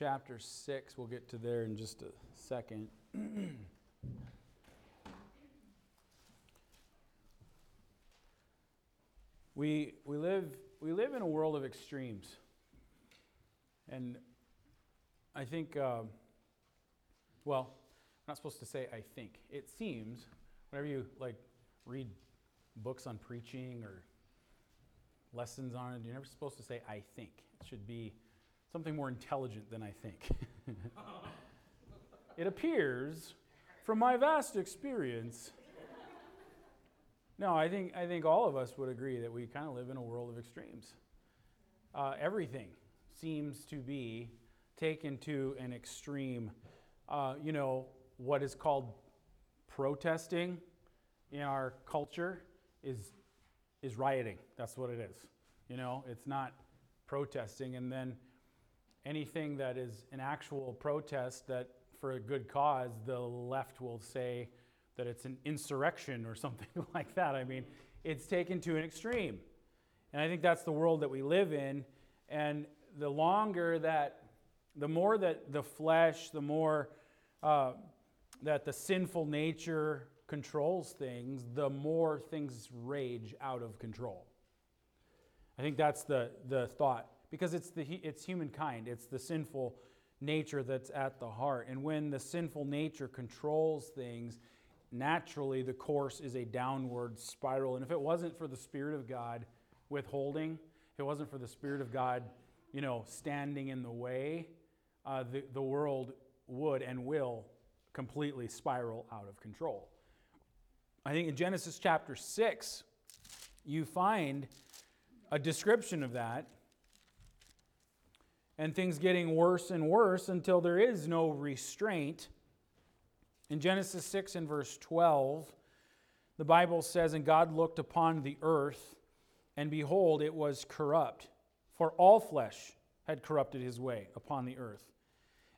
chapter 6. We'll get to there in just a second. we, we, live, we live in a world of extremes. And I think, uh, well, I'm not supposed to say I think. It seems, whenever you like read books on preaching or lessons on it, you're never supposed to say I think. It should be something more intelligent than I think. it appears, from my vast experience, no, I think, I think all of us would agree that we kind of live in a world of extremes. Uh, everything seems to be taken to an extreme. Uh, you know, what is called protesting in our culture is, is rioting. That's what it is. You know, it's not protesting. And then anything that is an actual protest that for a good cause, the left will say that it's an insurrection or something like that. I mean, it's taken to an extreme. And I think that's the world that we live in. And the longer that, the more that the flesh, the more uh, that the sinful nature controls things, the more things rage out of control. I think that's the, the thought because it's, the, it's humankind, it's the sinful nature that's at the heart. And when the sinful nature controls things, naturally the course is a downward spiral. And if it wasn't for the Spirit of God withholding, if it wasn't for the Spirit of God, you know, standing in the way, uh, the, the world would and will completely spiral out of control. I think in Genesis chapter 6, you find a description of that and things getting worse and worse until there is no restraint. In Genesis 6 and verse 12, the Bible says, And God looked upon the earth, and behold, it was corrupt, for all flesh had corrupted his way upon the earth.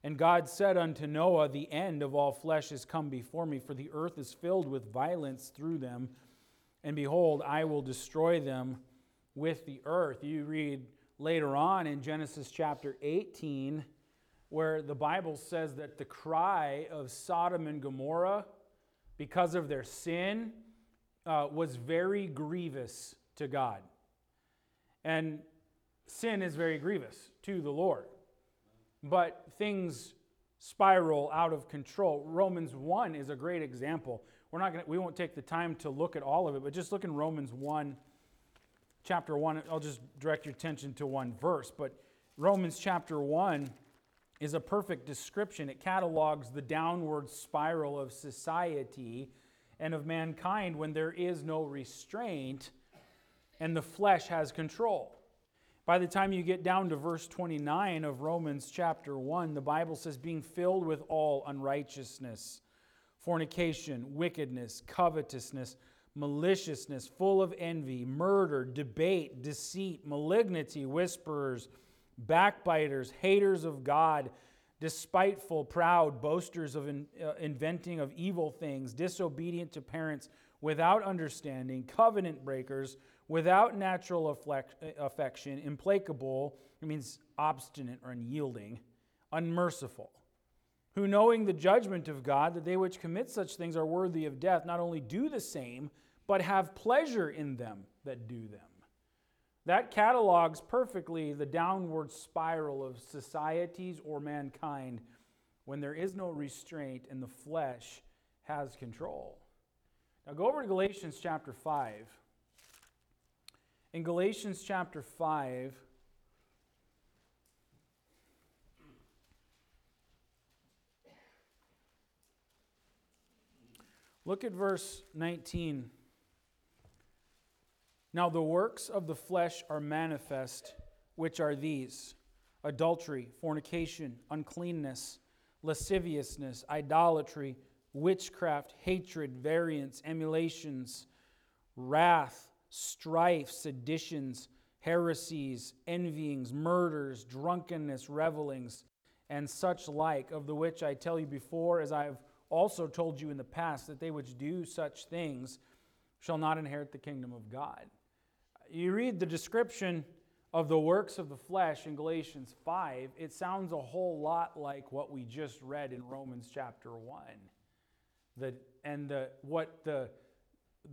And God said unto Noah, The end of all flesh is come before me, for the earth is filled with violence through them. And behold, I will destroy them with the earth. You read later on in Genesis chapter 18, where the Bible says that the cry of Sodom and Gomorrah, because of their sin, uh, was very grievous to God. And sin is very grievous to the Lord. But things spiral out of control. Romans 1 is a great example. We're not gonna, we won't take the time to look at all of it, but just look in Romans 1 chapter 1, I'll just direct your attention to one verse, but Romans chapter 1 is a perfect description. It catalogs the downward spiral of society and of mankind when there is no restraint and the flesh has control. By the time you get down to verse 29 of Romans chapter 1, the Bible says, being filled with all unrighteousness, fornication, wickedness, covetousness, maliciousness, full of envy, murder, debate, deceit, malignity, whisperers, backbiters, haters of God, despiteful, proud, boasters of in, uh, inventing of evil things, disobedient to parents, without understanding, covenant breakers, without natural affection, implacable, it means obstinate or unyielding, unmerciful who knowing the judgment of God, that they which commit such things are worthy of death, not only do the same, but have pleasure in them that do them. That catalogs perfectly the downward spiral of societies or mankind when there is no restraint and the flesh has control. Now go over to Galatians chapter 5. In Galatians chapter 5, Look at verse 19. Now the works of the flesh are manifest, which are these adultery, fornication, uncleanness, lasciviousness, idolatry, witchcraft, hatred, variance, emulations, wrath, strife, seditions, heresies, envyings, murders, drunkenness, revelings, and such like, of the which I tell you before, as I have also told you in the past that they which do such things shall not inherit the kingdom of God. You read the description of the works of the flesh in Galatians 5, it sounds a whole lot like what we just read in Romans chapter 1. The, and the, what, the,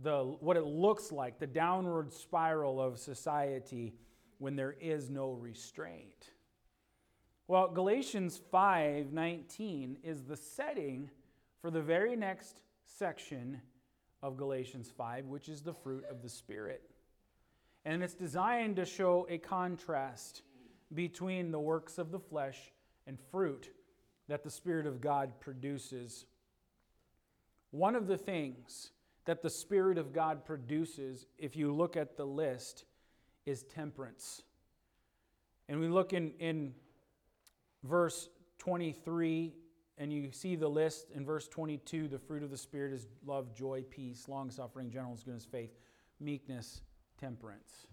the, what it looks like, the downward spiral of society when there is no restraint. Well, Galatians 5:19 is the setting for the very next section of Galatians 5, which is the fruit of the Spirit. And it's designed to show a contrast between the works of the flesh and fruit that the Spirit of God produces. One of the things that the Spirit of God produces, if you look at the list, is temperance. And we look in, in verse 23, and you see the list in verse 22 the fruit of the Spirit is love, joy, peace, long suffering, gentleness, goodness, faith, meekness, temperance.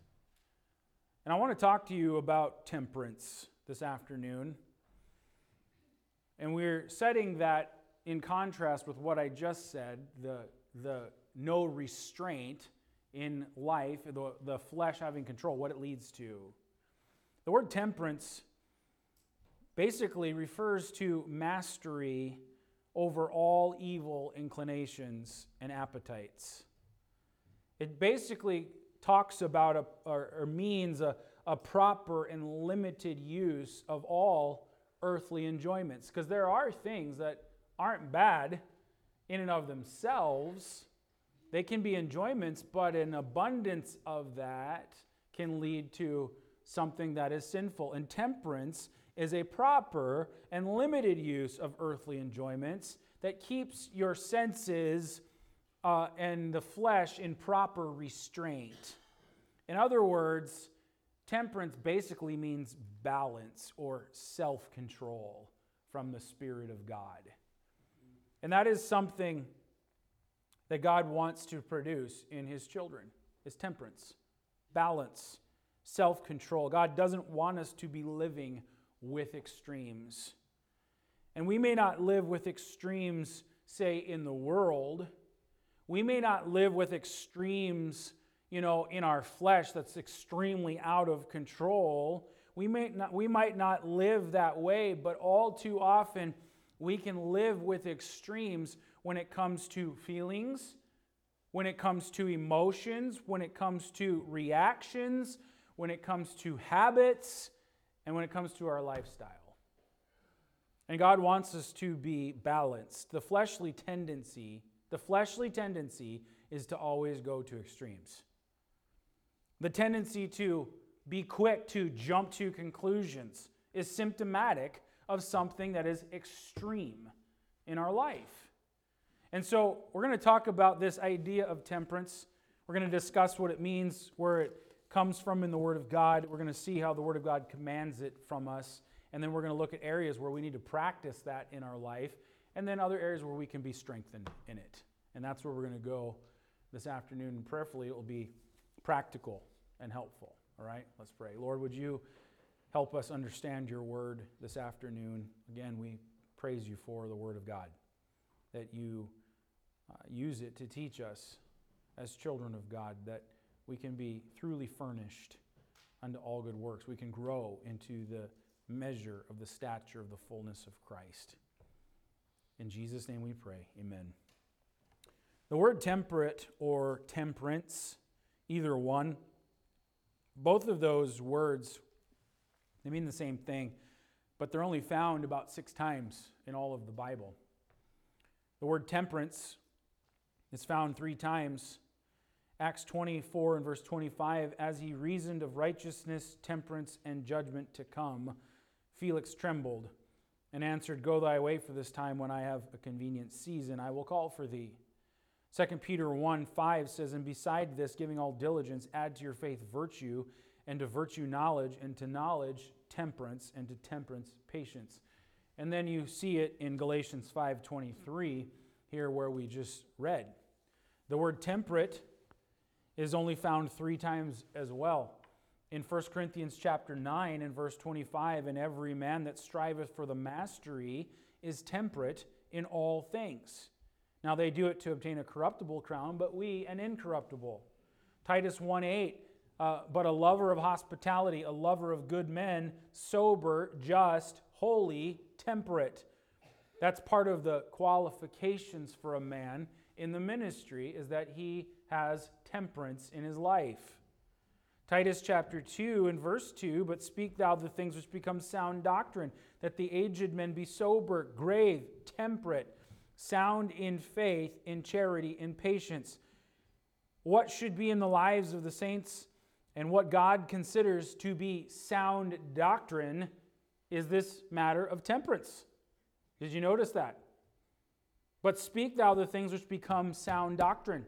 And I want to talk to you about temperance this afternoon. And we're setting that in contrast with what I just said the, the no restraint in life, the, the flesh having control, what it leads to. The word temperance basically refers to mastery over all evil inclinations and appetites. It basically talks about a, or, or means a, a proper and limited use of all earthly enjoyments. Because there are things that aren't bad in and of themselves. They can be enjoyments, but an abundance of that can lead to something that is sinful. And temperance is a proper and limited use of earthly enjoyments that keeps your senses uh, and the flesh in proper restraint. In other words, temperance basically means balance or self control from the Spirit of God. And that is something that God wants to produce in his children is temperance, balance, self-control. God doesn't want us to be living with extremes. And we may not live with extremes say in the world, we may not live with extremes, you know, in our flesh that's extremely out of control. We, may not, we might not live that way, but all too often we can live with extremes when it comes to feelings, when it comes to emotions, when it comes to reactions, when it comes to habits, and when it comes to our lifestyle. And God wants us to be balanced. The fleshly tendency the fleshly tendency is to always go to extremes. The tendency to be quick to jump to conclusions is symptomatic of something that is extreme in our life. And so we're going to talk about this idea of temperance. We're going to discuss what it means, where it comes from in the Word of God. We're going to see how the Word of God commands it from us. And then we're going to look at areas where we need to practice that in our life and then other areas where we can be strengthened in it. And that's where we're going to go this afternoon. And prayerfully, it will be practical and helpful. All right, let's pray. Lord, would you help us understand your word this afternoon? Again, we praise you for the word of God, that you uh, use it to teach us as children of God, that we can be truly furnished unto all good works. We can grow into the measure of the stature of the fullness of Christ. In Jesus' name we pray. Amen. The word temperate or temperance, either one, both of those words, they mean the same thing, but they're only found about six times in all of the Bible. The word temperance is found three times. Acts 24 and verse 25, as he reasoned of righteousness, temperance, and judgment to come, Felix trembled and answered, Go thy way for this time when I have a convenient season, I will call for thee. 2 Peter 1 5 says, And beside this, giving all diligence, add to your faith virtue, and to virtue knowledge, and to knowledge temperance, and to temperance patience. And then you see it in Galatians 5:23 here where we just read. The word temperate is only found 3 times as well in 1 Corinthians chapter 9 and verse 25, and every man that striveth for the mastery is temperate in all things. Now they do it to obtain a corruptible crown, but we an incorruptible. Titus 1 8, uh, but a lover of hospitality, a lover of good men, sober, just, holy, temperate. That's part of the qualifications for a man in the ministry is that he has temperance in his life. Titus chapter 2 and verse 2 But speak thou the things which become sound doctrine, that the aged men be sober, grave, temperate, sound in faith, in charity, in patience. What should be in the lives of the saints and what God considers to be sound doctrine is this matter of temperance. Did you notice that? But speak thou the things which become sound doctrine.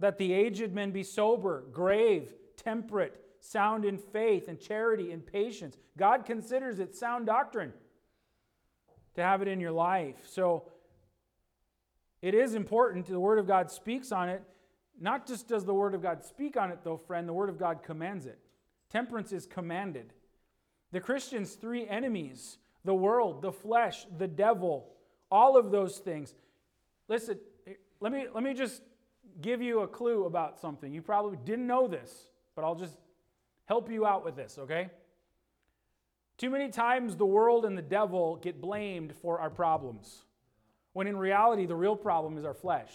That the aged men be sober, grave, temperate, sound in faith and charity and patience. God considers it sound doctrine to have it in your life. So it is important. The Word of God speaks on it. Not just does the Word of God speak on it, though, friend, the Word of God commands it. Temperance is commanded. The Christian's three enemies the world, the flesh, the devil, all of those things. Listen, let me, let me just give you a clue about something. You probably didn't know this, but I'll just help you out with this, okay? Too many times the world and the devil get blamed for our problems, when in reality, the real problem is our flesh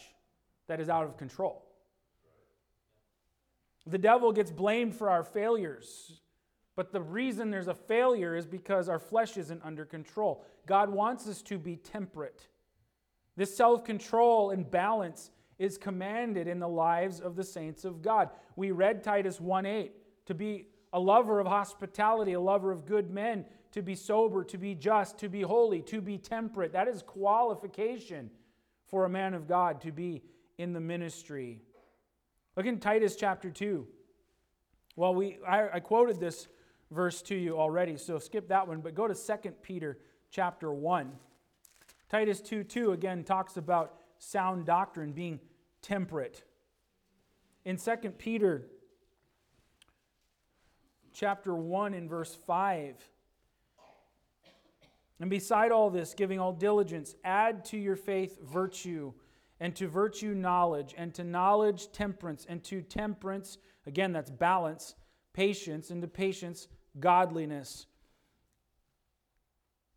that is out of control. The devil gets blamed for our failures but the reason there's a failure is because our flesh isn't under control. God wants us to be temperate. This self control and balance is commanded in the lives of the saints of God. We read Titus 1 8 to be a lover of hospitality, a lover of good men, to be sober, to be just, to be holy, to be temperate. That is qualification for a man of God to be in the ministry. Look in Titus chapter 2. Well, we, I, I quoted this verse to you already, so skip that one, but go to 2 Peter chapter 1. Titus 2 2 again talks about sound doctrine being temperate. In 2 Peter chapter 1 in verse 5, and beside all this, giving all diligence, add to your faith virtue, and to virtue knowledge, and to knowledge temperance, and to temperance, again, that's balance, patience, and to patience, godliness.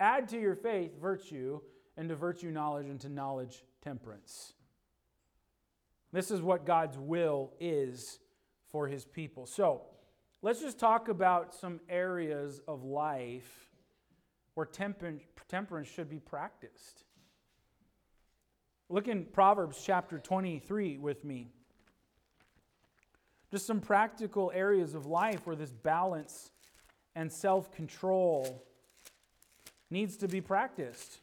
add to your faith virtue, and to virtue knowledge, and to knowledge temperance. This is what God's will is for his people. So, let's just talk about some areas of life where temperance should be practiced. Look in Proverbs chapter 23 with me. Just some practical areas of life where this balance and self control needs to be practiced.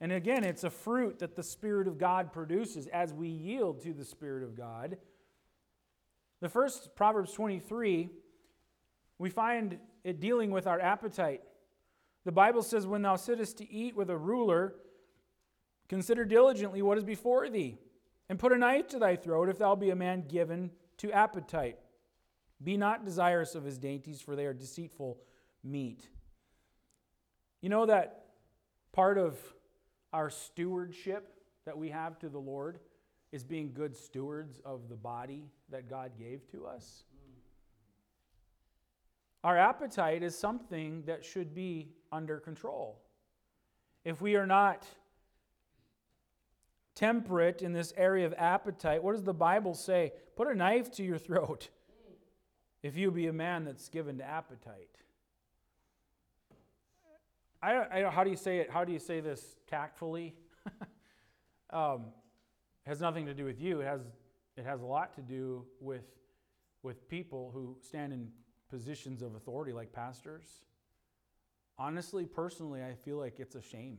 And again, it's a fruit that the Spirit of God produces as we yield to the Spirit of God. The first, Proverbs 23, we find it dealing with our appetite. The Bible says, When thou sittest to eat with a ruler, consider diligently what is before thee, and put a knife to thy throat if thou be a man given to appetite. Be not desirous of his dainties, for they are deceitful meat. You know that part of our stewardship that we have to the Lord is being good stewards of the body that God gave to us? Our appetite is something that should be under control. If we are not temperate in this area of appetite, what does the Bible say? Put a knife to your throat if you be a man that's given to appetite. I, I, how do you say it? How do you say this tactfully? um, has nothing to do with you. It has, it has a lot to do with, with people who stand in positions of authority, like pastors. Honestly, personally, I feel like it's a shame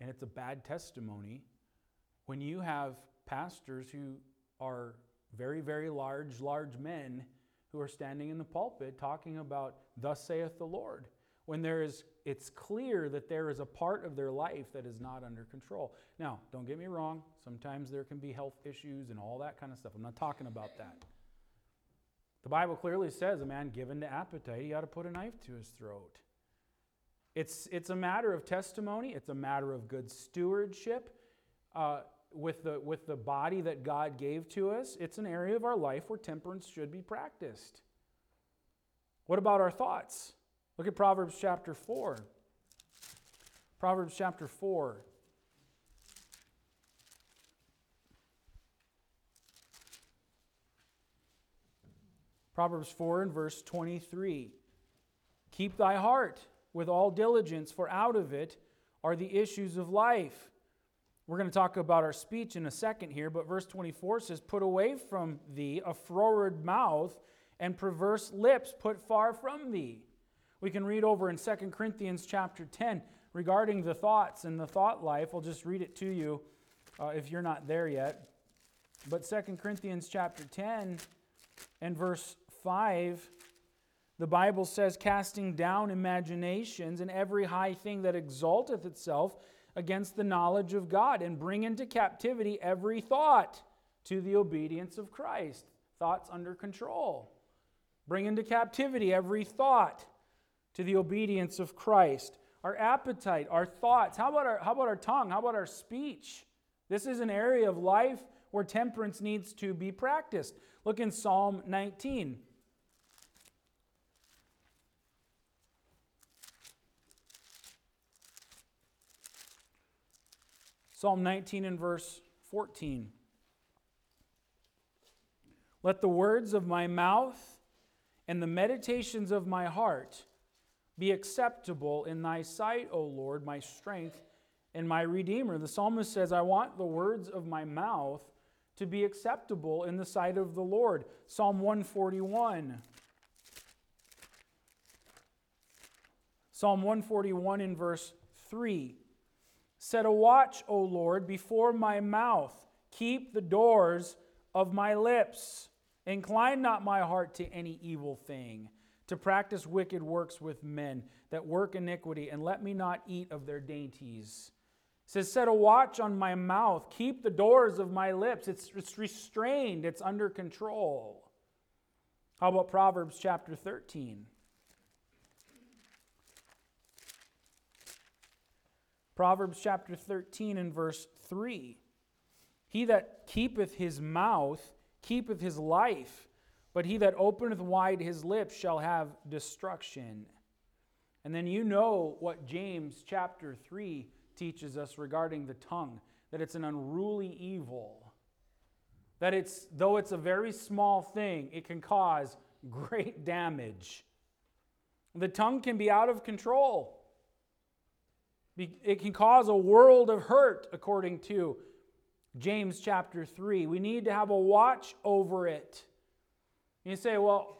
and it's a bad testimony when you have pastors who are very, very large, large men who are standing in the pulpit talking about, Thus saith the Lord, when there is, it's clear that there is a part of their life that is not under control. Now, don't get me wrong, sometimes there can be health issues and all that kind of stuff. I'm not talking about that. The Bible clearly says a man given to appetite, he ought to put a knife to his throat. It's, it's a matter of testimony, it's a matter of good stewardship uh, with, the, with the body that God gave to us. It's an area of our life where temperance should be practiced. What about our thoughts? Look at Proverbs chapter 4. Proverbs chapter 4. Proverbs 4 and verse 23. Keep thy heart with all diligence, for out of it are the issues of life. We're going to talk about our speech in a second here, but verse 24 says, Put away from thee a froward mouth and perverse lips put far from thee. We can read over in 2 Corinthians chapter 10 regarding the thoughts and the thought life. I'll just read it to you uh, if you're not there yet. But 2 Corinthians chapter 10 and verse 5 the Bible says, casting down imaginations and every high thing that exalteth itself against the knowledge of God, and bring into captivity every thought to the obedience of Christ. Thoughts under control. Bring into captivity every thought to the obedience of Christ. Our appetite, our thoughts. How about our, how about our tongue? How about our speech? This is an area of life where temperance needs to be practiced. Look in Psalm 19. Psalm 19 and verse 14. Let the words of my mouth and the meditations of my heart be acceptable in thy sight, O Lord, my strength and my redeemer. The psalmist says, I want the words of my mouth to be acceptable in the sight of the Lord. Psalm 141. Psalm 141 in verse 3. Set a watch, O Lord, before my mouth. Keep the doors of my lips. Incline not my heart to any evil thing, to practice wicked works with men that work iniquity, and let me not eat of their dainties. It says, Set a watch on my mouth. Keep the doors of my lips. It's, it's restrained, it's under control. How about Proverbs chapter 13? Proverbs chapter 13 and verse 3. He that keepeth his mouth keepeth his life, but he that openeth wide his lips shall have destruction. And then you know what James chapter 3 teaches us regarding the tongue that it's an unruly evil. That it's, though it's a very small thing, it can cause great damage. The tongue can be out of control. It can cause a world of hurt, according to James chapter 3. We need to have a watch over it. You say, well,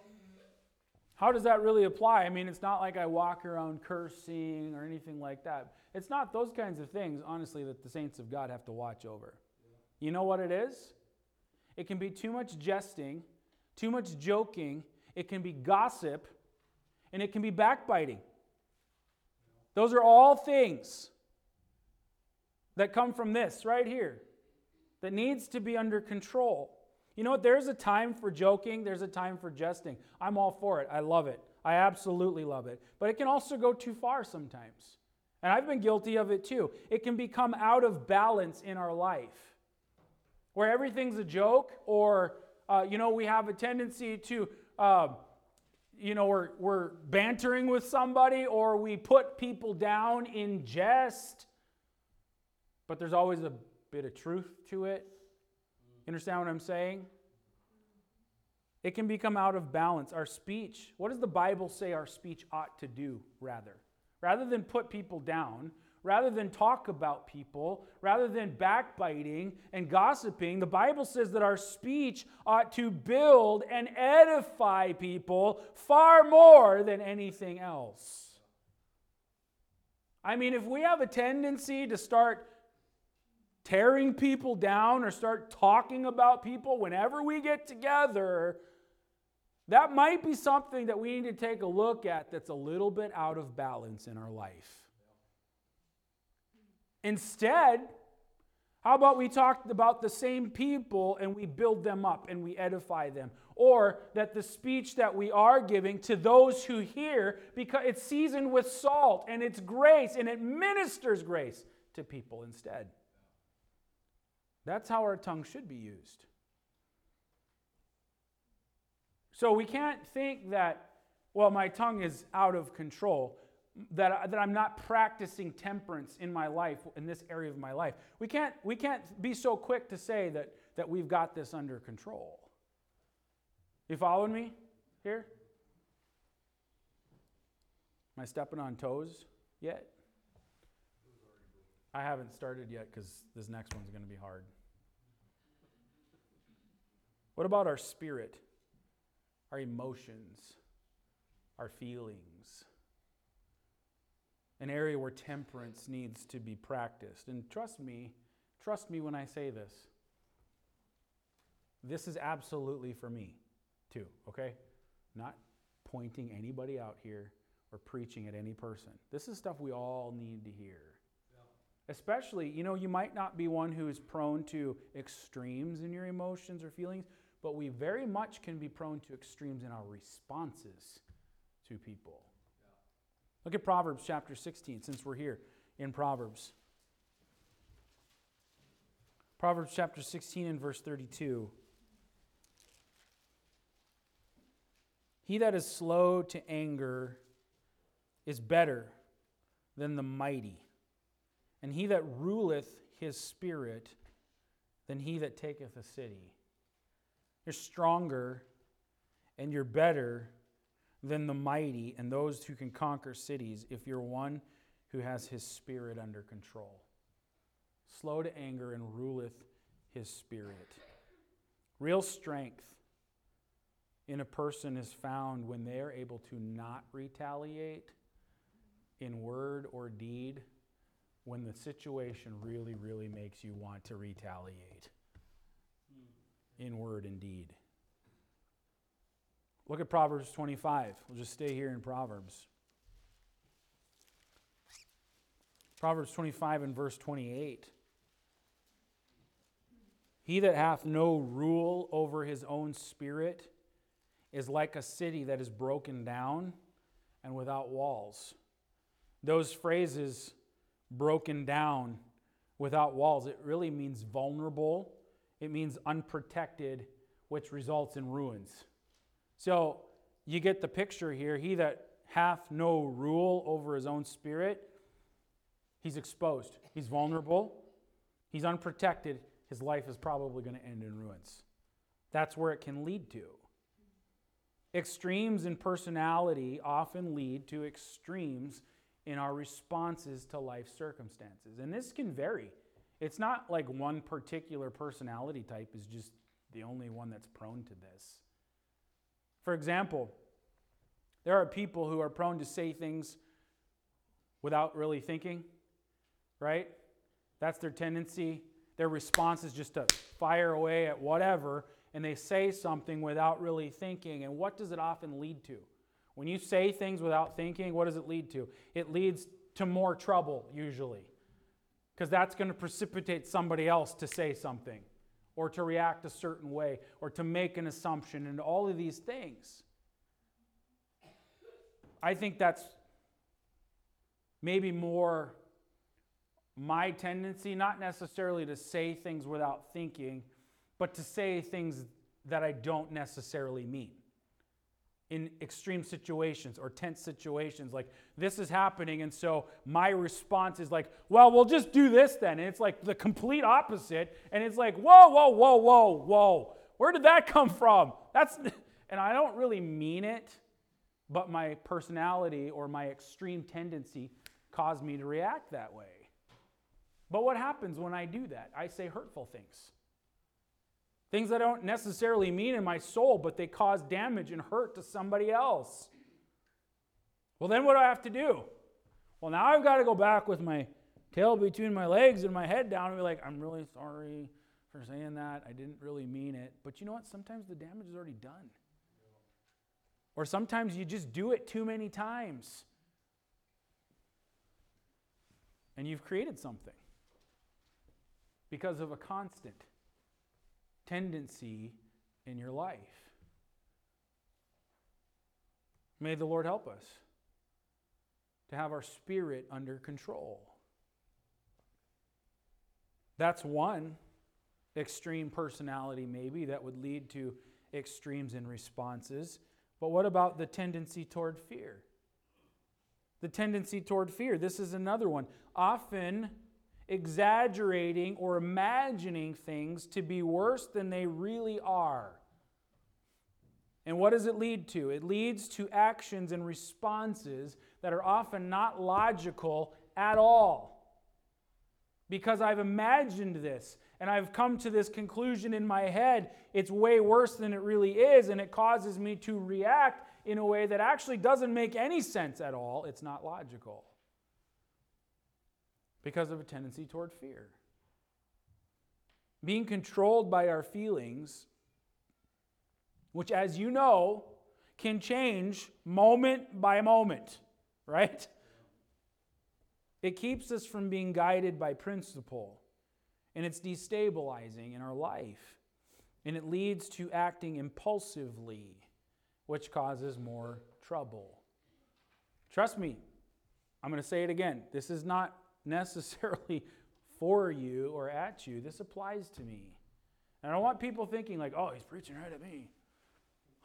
how does that really apply? I mean, it's not like I walk around cursing or anything like that. It's not those kinds of things, honestly, that the saints of God have to watch over. You know what it is? It can be too much jesting, too much joking, it can be gossip, and it can be backbiting. Those are all things that come from this right here that needs to be under control. You know what? There's a time for joking, there's a time for jesting. I'm all for it. I love it. I absolutely love it. But it can also go too far sometimes. And I've been guilty of it too. It can become out of balance in our life where everything's a joke, or, uh, you know, we have a tendency to. Uh, you know, we're, we're bantering with somebody or we put people down in jest, but there's always a bit of truth to it. You understand what I'm saying? It can become out of balance. Our speech, what does the Bible say our speech ought to do, rather? Rather than put people down, rather than talk about people, rather than backbiting and gossiping, the Bible says that our speech ought to build and edify people far more than anything else. I mean, if we have a tendency to start tearing people down or start talking about people whenever we get together, That might be something that we need to take a look at that's a little bit out of balance in our life. Instead, how about we talk about the same people and we build them up and we edify them? Or that the speech that we are giving to those who hear, because it's seasoned with salt and it's grace and it ministers grace to people instead. That's how our tongue should be used. So we can't think that, well, my tongue is out of control, that, that I'm not practicing temperance in my life, in this area of my life. We can't, we can't be so quick to say that, that we've got this under control. You following me here? Am I stepping on toes yet? I haven't started yet because this next one's going to be hard. What about our spirit? our emotions, our feelings. An area where temperance needs to be practiced. And trust me, trust me when I say this. This is absolutely for me, too, okay? Not pointing anybody out here or preaching at any person. This is stuff we all need to hear. Especially, you know, you might not be one who is prone to extremes in your emotions or feelings, but we very much can be prone to extremes in our responses to people. Look at Proverbs chapter 16, since we're here in Proverbs. Proverbs chapter 16 and verse 32. He that is slow to anger is better than the mighty, and he that ruleth his spirit than he that taketh a city. You're stronger and you're better than the mighty and those who can conquer cities if you're one who has his spirit under control. Slow to anger and ruleth his spirit. Real strength in a person is found when they are able to not retaliate in word or deed when the situation really, really makes you want to retaliate hmm. in word and deed. Look at Proverbs 25. We'll just stay here in Proverbs. Proverbs 25 and verse 28. He that hath no rule over his own spirit is like a city that is broken down and without walls. Those phrases, broken down, without walls, it really means vulnerable it means unprotected, which results in ruins. So you get the picture here. He that hath no rule over his own spirit, he's exposed. He's vulnerable. He's unprotected. His life is probably going to end in ruins. That's where it can lead to. Extremes in personality often lead to extremes in our responses to life circumstances. And this can vary. It's not like one particular personality type is just the only one that's prone to this. For example, there are people who are prone to say things without really thinking, right? That's their tendency. Their response is just to fire away at whatever, and they say something without really thinking. And what does it often lead to? When you say things without thinking, what does it lead to? It leads to more trouble, usually because that's going to precipitate somebody else to say something or to react a certain way or to make an assumption and all of these things. I think that's maybe more my tendency, not necessarily to say things without thinking, but to say things that I don't necessarily mean in extreme situations or tense situations. Like this is happening, and so my response is like, well, we'll just do this then. And it's like the complete opposite. And it's like, whoa, whoa, whoa, whoa, whoa. Where did that come from? That's and I don't really mean it, but my personality or my extreme tendency caused me to react that way. But what happens when I do that? I say hurtful things. Things I don't necessarily mean in my soul, but they cause damage and hurt to somebody else. Well, then what do I have to do? Well, now I've got to go back with my tail between my legs and my head down and be like, I'm really sorry for saying that. I didn't really mean it. But you know what? Sometimes the damage is already done. Or sometimes you just do it too many times. And you've created something because of a constant tendency in your life. May the Lord help us to have our spirit under control. That's one extreme personality, maybe, that would lead to extremes in responses. But what about the tendency toward fear? The tendency toward fear. This is another one. Often exaggerating or imagining things to be worse than they really are. And what does it lead to? It leads to actions and responses that are often not logical at all. Because I've imagined this and I've come to this conclusion in my head, it's way worse than it really is, and it causes me to react in a way that actually doesn't make any sense at all. It's not logical because of a tendency toward fear. Being controlled by our feelings, which, as you know, can change moment by moment, right? It keeps us from being guided by principle, and it's destabilizing in our life. And it leads to acting impulsively, which causes more trouble. Trust me, I'm going to say it again. This is not necessarily for you or at you. This applies to me. And I don't want people thinking, like, oh, he's preaching right at me,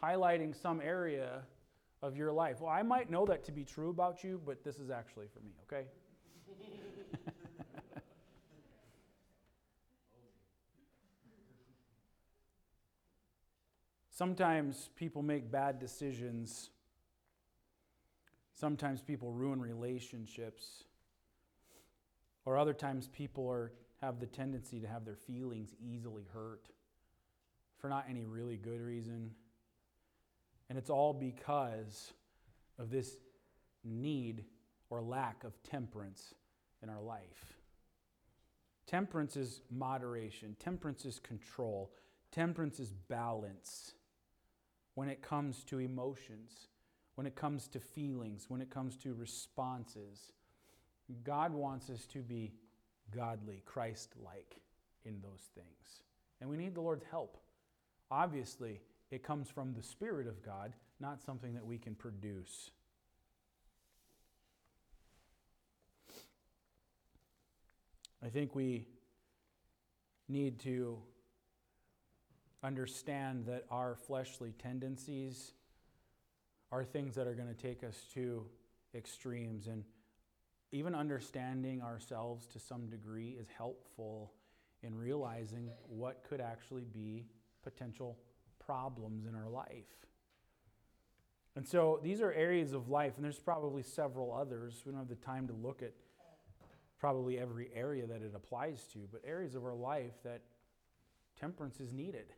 highlighting some area of your life. Well, I might know that to be true about you, but this is actually for me, okay? Sometimes people make bad decisions. Sometimes people ruin relationships. Or other times people are, have the tendency to have their feelings easily hurt for not any really good reason. And it's all because of this need or lack of temperance in our life. Temperance is moderation, temperance is control, temperance is balance when it comes to emotions, when it comes to feelings, when it comes to responses. God wants us to be godly, Christ like in those things. And we need the Lord's help. Obviously, it comes from the Spirit of God, not something that we can produce. I think we need to understand that our fleshly tendencies are things that are going to take us to extremes. And even understanding ourselves to some degree is helpful in realizing what could actually be potential problems in our life. And so these are areas of life, and there's probably several others. We don't have the time to look at probably every area that it applies to, but areas of our life that temperance is needed.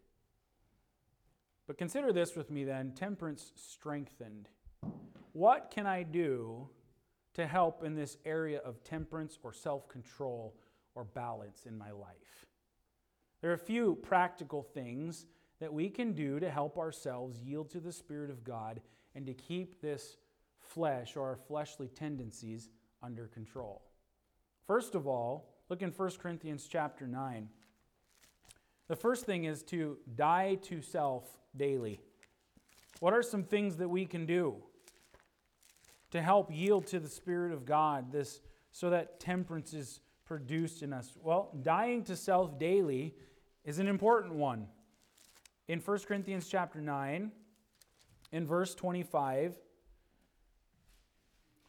But consider this with me then temperance strengthened. What can I do to help in this area of temperance or self control or balance in my life. There are a few practical things that we can do to help ourselves yield to the Spirit of God and to keep this flesh or our fleshly tendencies under control. First of all, look in 1 Corinthians chapter 9. The first thing is to die to self daily. What are some things that we can do? To help yield to the Spirit of God, this so that temperance is produced in us? Well, dying to self daily is an important one. In 1 Corinthians chapter 9, in verse 25,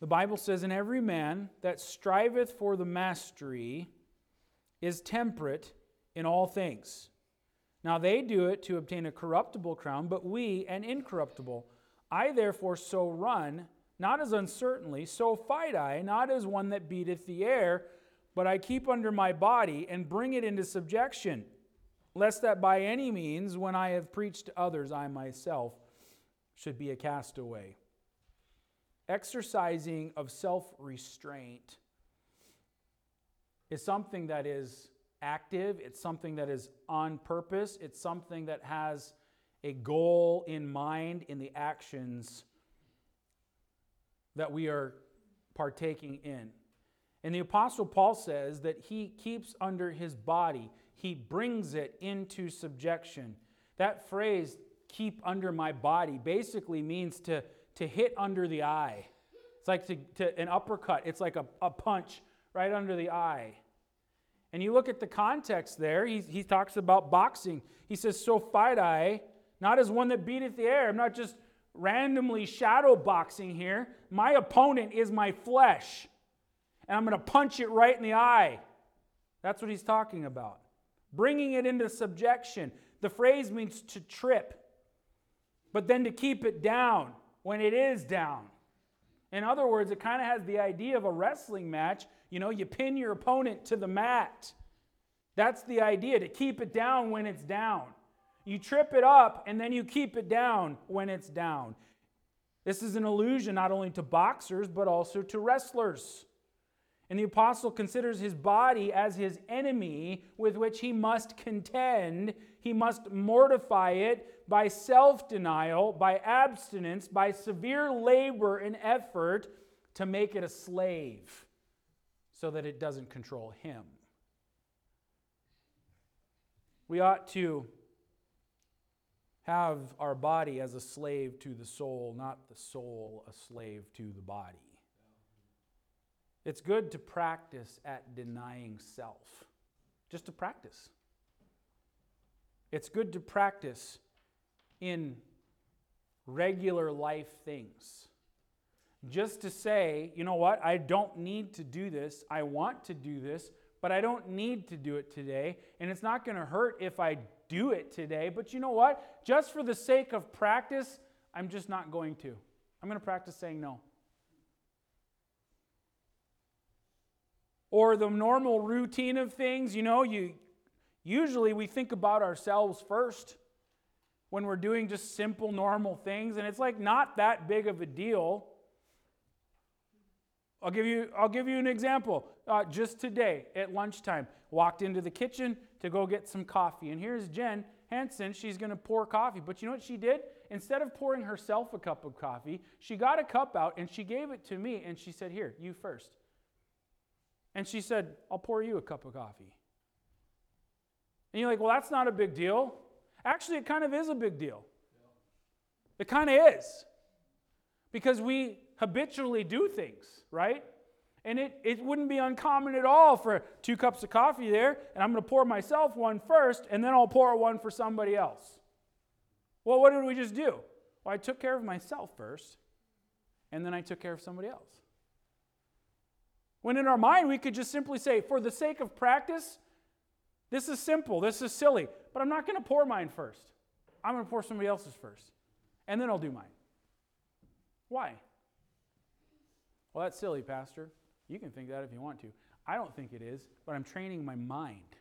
the Bible says, And every man that striveth for the mastery is temperate in all things. Now they do it to obtain a corruptible crown, but we an incorruptible. I therefore so run not as uncertainly, so fight I, not as one that beateth the air, but I keep under my body and bring it into subjection, lest that by any means, when I have preached to others, I myself should be a castaway. Exercising of self restraint is something that is active, it's something that is on purpose, it's something that has a goal in mind in the actions that we are partaking in. And the Apostle Paul says that he keeps under his body, he brings it into subjection. That phrase, keep under my body, basically means to, to hit under the eye. It's like to, to, an uppercut, it's like a, a punch right under the eye. And you look at the context there, he, he talks about boxing. He says, So fight I, not as one that beateth the air. I'm not just randomly shadow boxing here. My opponent is my flesh, and I'm going to punch it right in the eye. That's what he's talking about. Bringing it into subjection. The phrase means to trip, but then to keep it down when it is down. In other words, it kind of has the idea of a wrestling match. You know, you pin your opponent to the mat. That's the idea, to keep it down when it's down. You trip it up and then you keep it down when it's down. This is an allusion not only to boxers, but also to wrestlers. And the apostle considers his body as his enemy with which he must contend. He must mortify it by self denial, by abstinence, by severe labor and effort to make it a slave so that it doesn't control him. We ought to have our body as a slave to the soul, not the soul a slave to the body. It's good to practice at denying self, just to practice. It's good to practice in regular life things. Just to say, you know what, I don't need to do this, I want to do this, but I don't need to do it today, and it's not going to hurt if I do it today, but you know what? Just for the sake of practice, I'm just not going to. I'm going to practice saying no. Or the normal routine of things, you know, you usually we think about ourselves first when we're doing just simple normal things and it's like not that big of a deal. I'll give you, I'll give you an example. Uh, just today at lunchtime, walked into the kitchen, to go get some coffee. And here's Jen Hanson. She's going to pour coffee. But you know what she did? Instead of pouring herself a cup of coffee, she got a cup out and she gave it to me and she said, Here, you first. And she said, I'll pour you a cup of coffee. And you're like, Well, that's not a big deal. Actually, it kind of is a big deal. It kind of is. Because we habitually do things, right? And it, it wouldn't be uncommon at all for two cups of coffee there, and I'm going to pour myself one first, and then I'll pour one for somebody else. Well, what did we just do? Well, I took care of myself first, and then I took care of somebody else. When in our mind, we could just simply say, for the sake of practice, this is simple, this is silly, but I'm not going to pour mine first. I'm going to pour somebody else's first, and then I'll do mine. Why? Well, that's silly, Pastor. You can think that if you want to. I don't think it is, but I'm training my mind.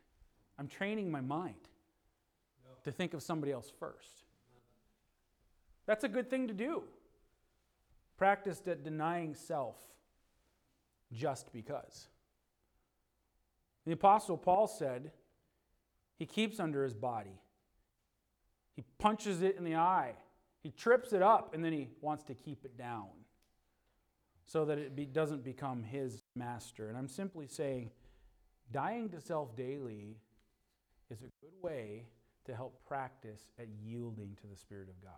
I'm training my mind no. to think of somebody else first. That's a good thing to do. Practiced at denying self just because. The Apostle Paul said he keeps under his body, he punches it in the eye, he trips it up, and then he wants to keep it down so that it be, doesn't become his master. And I'm simply saying, dying to self daily is a good way to help practice at yielding to the Spirit of God.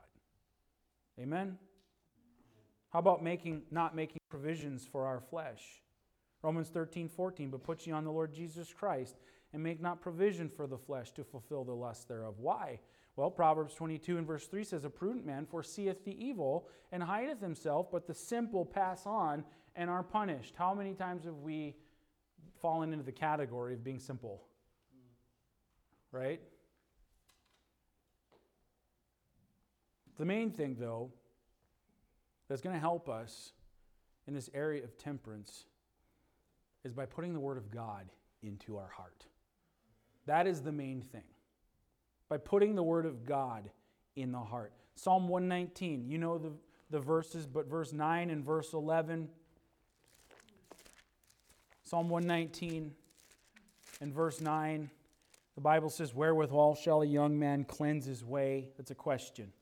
Amen? How about making, not making provisions for our flesh? Romans 13, 14, but put ye on the Lord Jesus Christ, and make not provision for the flesh to fulfill the lust thereof. Why? Well, Proverbs 22 and verse 3 says, A prudent man foreseeth the evil and hideth himself, but the simple pass on and are punished. How many times have we fallen into the category of being simple? Right? The main thing, though, that's going to help us in this area of temperance is by putting the Word of God into our heart. That is the main thing by putting the Word of God in the heart. Psalm 119, you know the, the verses, but verse 9 and verse 11. Psalm 119 and verse 9. The Bible says, Wherewithal shall a young man cleanse his way? That's a question.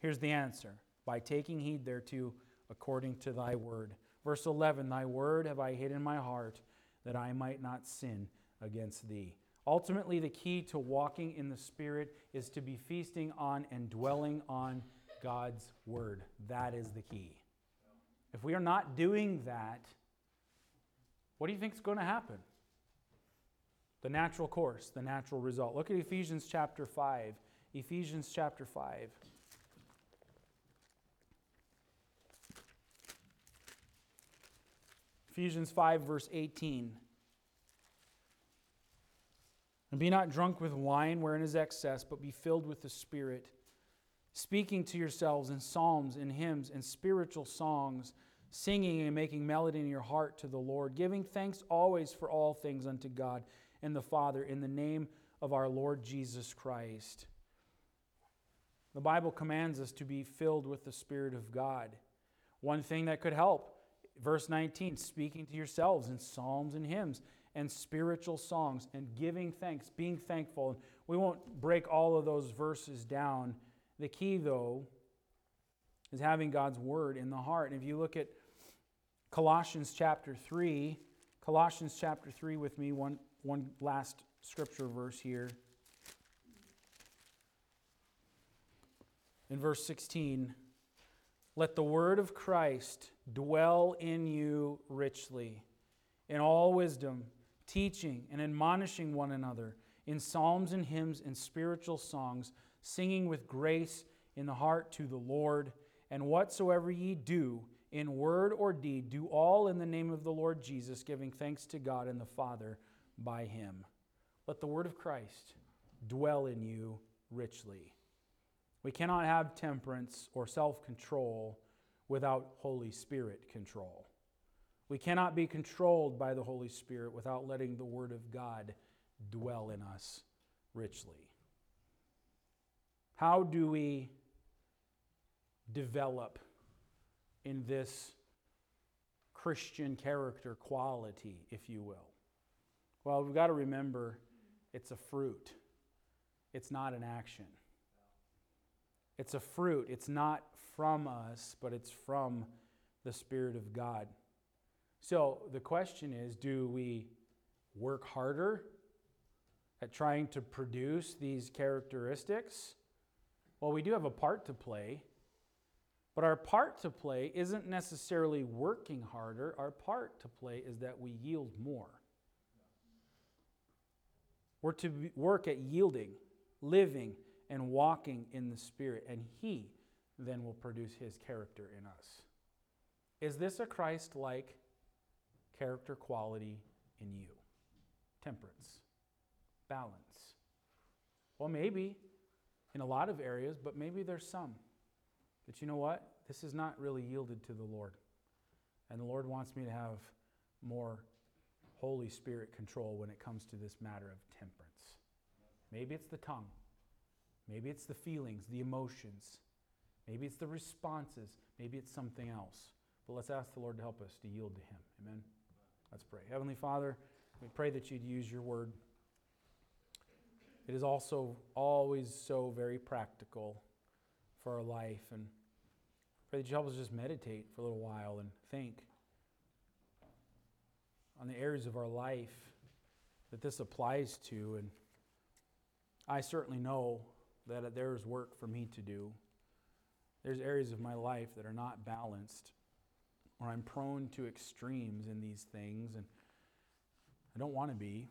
Here's the answer by taking heed thereto according to thy word. Verse 11 Thy word have I hid in my heart that I might not sin against thee. Ultimately, the key to walking in the Spirit is to be feasting on and dwelling on God's word. That is the key. If we are not doing that, what do you think is going to happen? The natural course, the natural result. Look at Ephesians chapter 5. Ephesians chapter 5. Ephesians 5, verse 18. And be not drunk with wine wherein is excess, but be filled with the Spirit, speaking to yourselves in psalms and hymns and spiritual songs, singing and making melody in your heart to the Lord, giving thanks always for all things unto God and the Father in the name of our Lord Jesus Christ. The Bible commands us to be filled with the Spirit of God. One thing that could help, verse 19, speaking to yourselves in psalms and hymns and spiritual songs and giving thanks, being thankful. We won't break all of those verses down. The key, though, is having God's word in the heart. And if you look at Colossians chapter 3, Colossians chapter 3 with me, one, one last scripture verse here. In verse 16, let the word of Christ dwell in you richly, in all wisdom, teaching and admonishing one another in psalms and hymns and spiritual songs, singing with grace in the heart to the Lord. And whatsoever ye do, in word or deed, do all in the name of the Lord Jesus, giving thanks to God and the Father by him. Let the word of Christ dwell in you richly. We cannot have temperance or self control without Holy Spirit control. We cannot be controlled by the Holy Spirit without letting the Word of God dwell in us richly. How do we develop in this Christian character quality, if you will? Well, we've got to remember it's a fruit, it's not an action. It's a fruit. It's not from us, but it's from the Spirit of God. So the question is do we work harder at trying to produce these characteristics? Well, we do have a part to play, but our part to play isn't necessarily working harder. Our part to play is that we yield more. We're to work at yielding, living, and walking in the Spirit, and He then will produce His character in us. Is this a Christ like character quality in you? Temperance, balance. Well, maybe in a lot of areas, but maybe there's some that you know what? This is not really yielded to the Lord. And the Lord wants me to have more Holy Spirit control when it comes to this matter of temperance. Maybe it's the tongue. Maybe it's the feelings, the emotions. Maybe it's the responses. Maybe it's something else. But let's ask the Lord to help us to yield to Him. Amen. Let's pray. Heavenly Father, we pray that you'd use your word. It is also always so very practical for our life. And pray that you help us just meditate for a little while and think on the areas of our life that this applies to. And I certainly know that there's work for me to do. There's areas of my life that are not balanced or I'm prone to extremes in these things, and I don't want to be.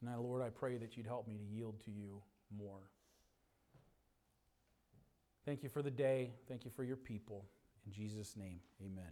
And now, Lord, I pray that you'd help me to yield to you more. Thank you for the day. Thank you for your people. In Jesus' name, amen.